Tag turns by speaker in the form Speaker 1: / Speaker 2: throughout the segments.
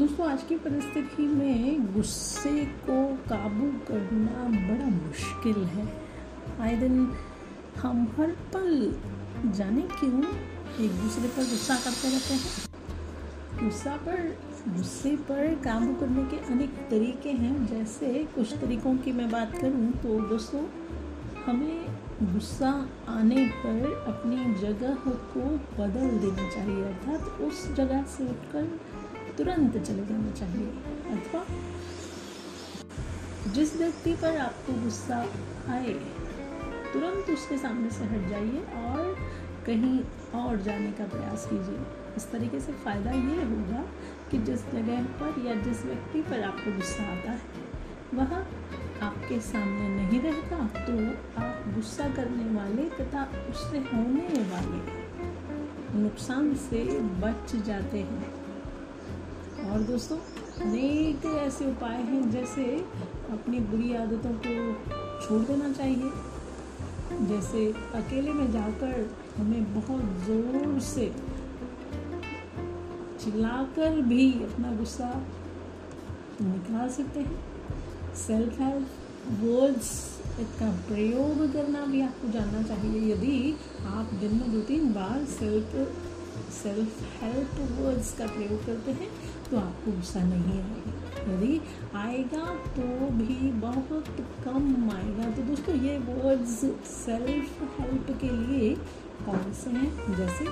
Speaker 1: आज की परिस्थिति में गुस्से को काबू करना बड़ा मुश्किल है। आए दिन हम हर पल जाने क्यों एक दूसरे पर गुस्सा करते रहते हैं? गुस्सा पर, गुस्से पर काबू करने के अनेक तरीके हैं। जैसे कुछ तरीकों की मैं बात करूँ तो दोस्तों, हमें गुस्सा आने पर अपनी जगह को बदल देना चाहिए, अर्थात उस जगह से उठकर तुरंत चले जाना चाहिए, अथवा जिस व्यक्ति पर आपको गुस्सा आए, तुरंत उसके सामने से हट जाइए और कहीं और जाने का प्रयास कीजिए। इस तरीके से फ़ायदा ये होगा कि जिस जगह पर या जिस व्यक्ति पर आपको गुस्सा आता है, वह आपके सामने नहीं रहता तो आप गुस्सा करने वाले तथा उससे होने वाले नुकसान से बच जाते हैं। और दोस्तों, अनेक ऐसे उपाय हैं जैसे अपनी बुरी आदतों को छोड़ देना चाहिए। जैसे अकेले में जाकर हमें बहुत ज़ोर से चिल्लाकर भी अपना गुस्सा निकाल सकते हैं। सेल्फ हेल्प वर्ड्स का प्रयोग करना भी आपको जानना चाहिए। यदि आप दिन में दो तीन बार सेल्फ सेल्फ हेल्प वर्ड्स का प्रयोग करते हैं तो आपको गुस्सा नहीं आएगा। यदि आएगा तो भी बहुत कम आएगा। तो दोस्तों, ये वर्ड्स सेल्फ हेल्प के लिए कौन से हैं? जैसे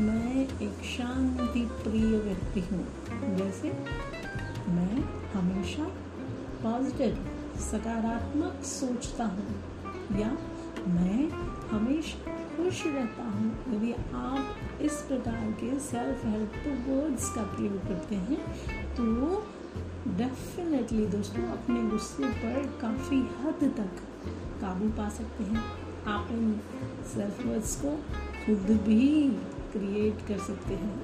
Speaker 1: मैं एक शांति प्रिय व्यक्ति हूँ। जैसे मैं हमेशा पॉजिटिव सकारात्मक सोचता हूँ। या मैं हमेशा खुश रहता हूँ। यदि आप इस प्रकार के सेल्फ हेल्प वर्ड्स का प्रयोग करते हैं। तो डेफिनेटली दोस्तों, अपने गुस्से पर काफ़ी हद तक काबू पा सकते हैं। आप इन सेल्फ वर्ड्स को खुद भी क्रिएट कर सकते हैं।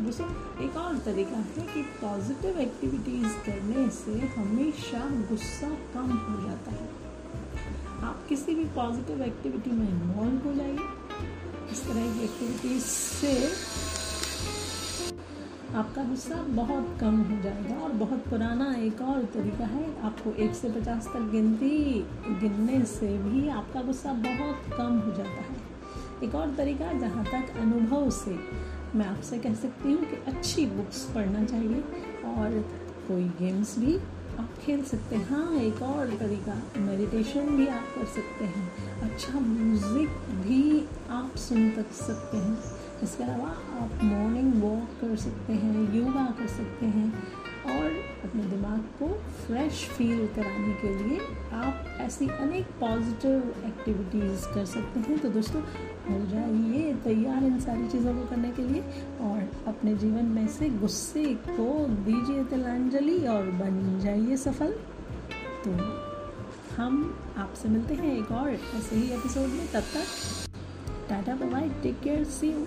Speaker 1: दोस्तों, एक और तरीका है कि पॉजिटिव एक्टिविटीज़ करने से हमेशा गुस्सा कम हो जाता है। आप किसी भी पॉजिटिव एक्टिविटी में इन्वॉल्व हो जाइए। इस तरह की एक्टिविटीज़ से आपका गुस्सा बहुत कम हो जाएगा और बहुत पुराना एक और तरीका है, आपको एक से पचास तक गिनती, गिनने से भी आपका गुस्सा बहुत कम हो जाता है। एक और तरीका, जहाँ तक अनुभव से मैं आपसे कह सकती हूँ कि अच्छी बुक्स पढ़ना चाहिए और कोई गेम्स भी आप खेल सकते हैं। हाँ एक और तरीका मेडिटेशन भी आप कर सकते हैं। अच्छा म्यूज़िक भी आप सुन तक सकते हैं। इसके अलावा आप मॉर्निंग वॉक कर सकते हैं योगा कर सकते हैं। और अपने दिमाग को फ्रेश फील कराने के लिए आप ऐसी अनेक पॉजिटिव एक्टिविटीज़ कर सकते हैं। तो दोस्तों, हो जाइए तैयार इन सारी चीज़ों को करने के लिए और अपने जीवन में से गुस्से को दीजिए तिलांजलि और बन जाइए सफल। तो हम आपसे मिलते हैं एक और ऐसे ही एपिसोड में। तब तक tata bye take care see you